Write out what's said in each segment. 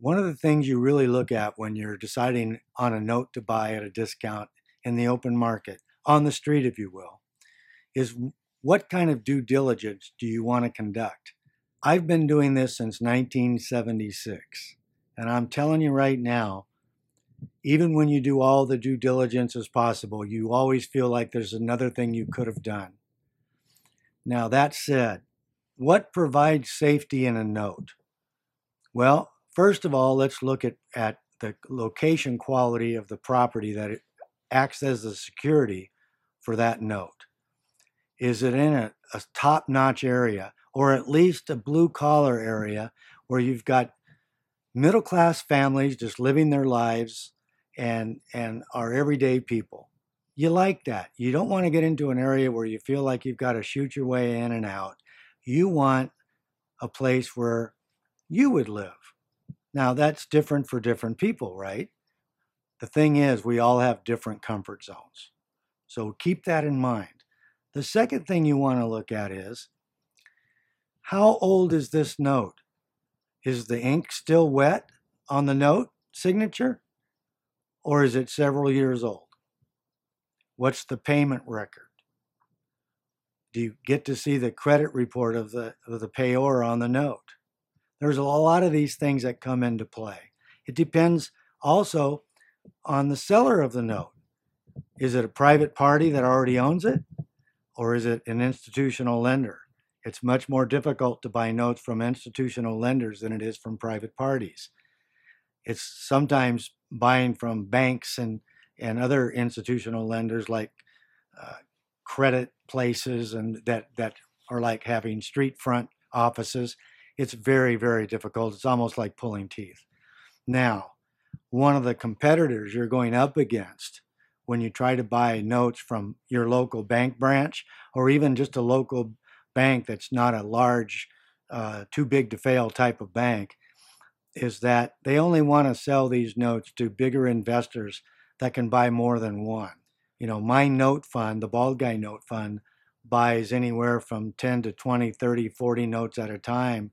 One of the things you really look at when you're deciding on a note to buy at a discount in the open market, on the street, if you will, is what kind of due diligence do you want to conduct? I've been doing this since 1976. And I'm telling you right now, even when you do all the due diligence as possible, you always feel like there's another thing you could have done. Now, that said, what provides safety in a note? Well, first of all, let's look at, at the location quality of the property that acts as the security for that note. Is it in a, a top notch area or at least a blue collar area where you've got middle class families just living their lives and and are everyday people. You like that. You don't want to get into an area where you feel like you've got to shoot your way in and out. You want a place where you would live. Now that's different for different people, right? The thing is, we all have different comfort zones. So keep that in mind. The second thing you want to look at is how old is this note? Is the ink still wet on the note signature? Or is it several years old? What's the payment record? Do you get to see the credit report of the, of the payor on the note? There's a lot of these things that come into play. It depends also on the seller of the note. Is it a private party that already owns it? Or is it an institutional lender? It's much more difficult to buy notes from institutional lenders than it is from private parties. It's sometimes buying from banks and, and other institutional lenders like uh, credit places and that, that are like having street front offices. It's very, very difficult. It's almost like pulling teeth. Now, one of the competitors you're going up against when you try to buy notes from your local bank branch or even just a local bank that's not a large, uh, too big to fail type of bank is that they only want to sell these notes to bigger investors that can buy more than one. You know, my note fund, the Bald Guy Note Fund, buys anywhere from 10 to 20, 30, 40 notes at a time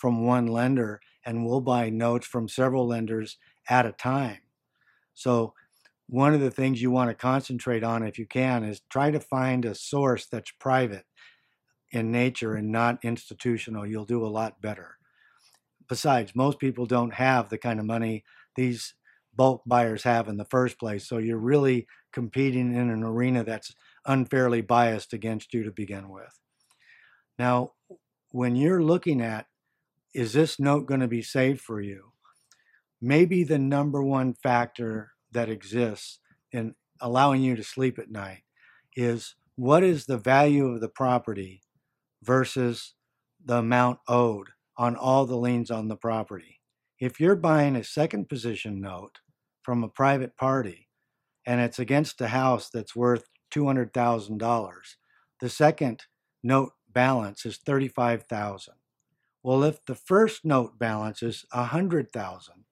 from one lender, and we'll buy notes from several lenders at a time. So, one of the things you want to concentrate on, if you can, is try to find a source that's private in nature and not institutional, you'll do a lot better. Besides, most people don't have the kind of money these bulk buyers have in the first place. So you're really competing in an arena that's unfairly biased against you to begin with. Now, when you're looking at is this note going to be safe for you? Maybe the number one factor that exists in allowing you to sleep at night is what is the value of the property versus the amount owed on all the liens on the property. If you're buying a second position note from a private party and it's against a house that's worth $200,000, the second note balance is 35,000. Well, if the first note balance is 100,000,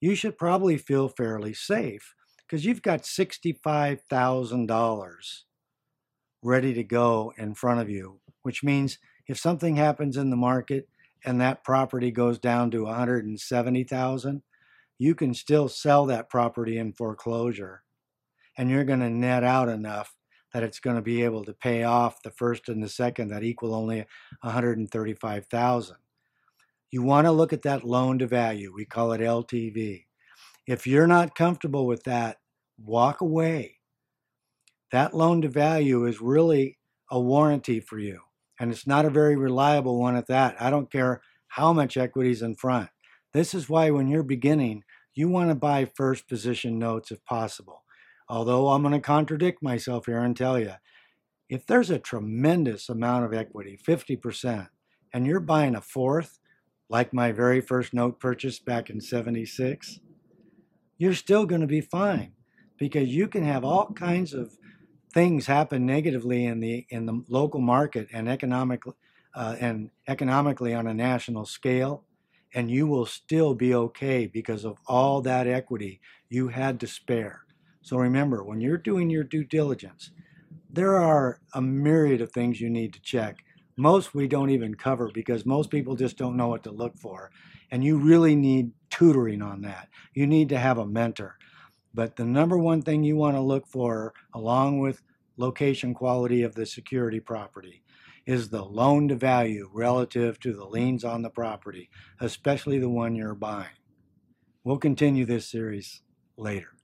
you should probably feel fairly safe because you've got $65,000 ready to go in front of you which means if something happens in the market and that property goes down to 170,000, you can still sell that property in foreclosure and you're going to net out enough that it's going to be able to pay off the first and the second that equal only 135,000. You want to look at that loan to value. We call it LTV. If you're not comfortable with that, walk away. That loan to value is really a warranty for you and it's not a very reliable one at that. I don't care how much equity is in front. This is why when you're beginning, you want to buy first position notes if possible. Although I'm going to contradict myself here and tell you, if there's a tremendous amount of equity, 50%, and you're buying a fourth, like my very first note purchase back in 76, you're still going to be fine because you can have all kinds of things happen negatively in the in the local market and economic uh, and economically on a national scale, and you will still be okay because of all that equity you had to spare. So remember, when you're doing your due diligence, there are a myriad of things you need to check most we don't even cover because most people just don't know what to look for. And you really need tutoring on that. You need to have a mentor. But the number one thing you want to look for, along with location quality of the security property, is the loan to value relative to the liens on the property, especially the one you're buying. We'll continue this series later.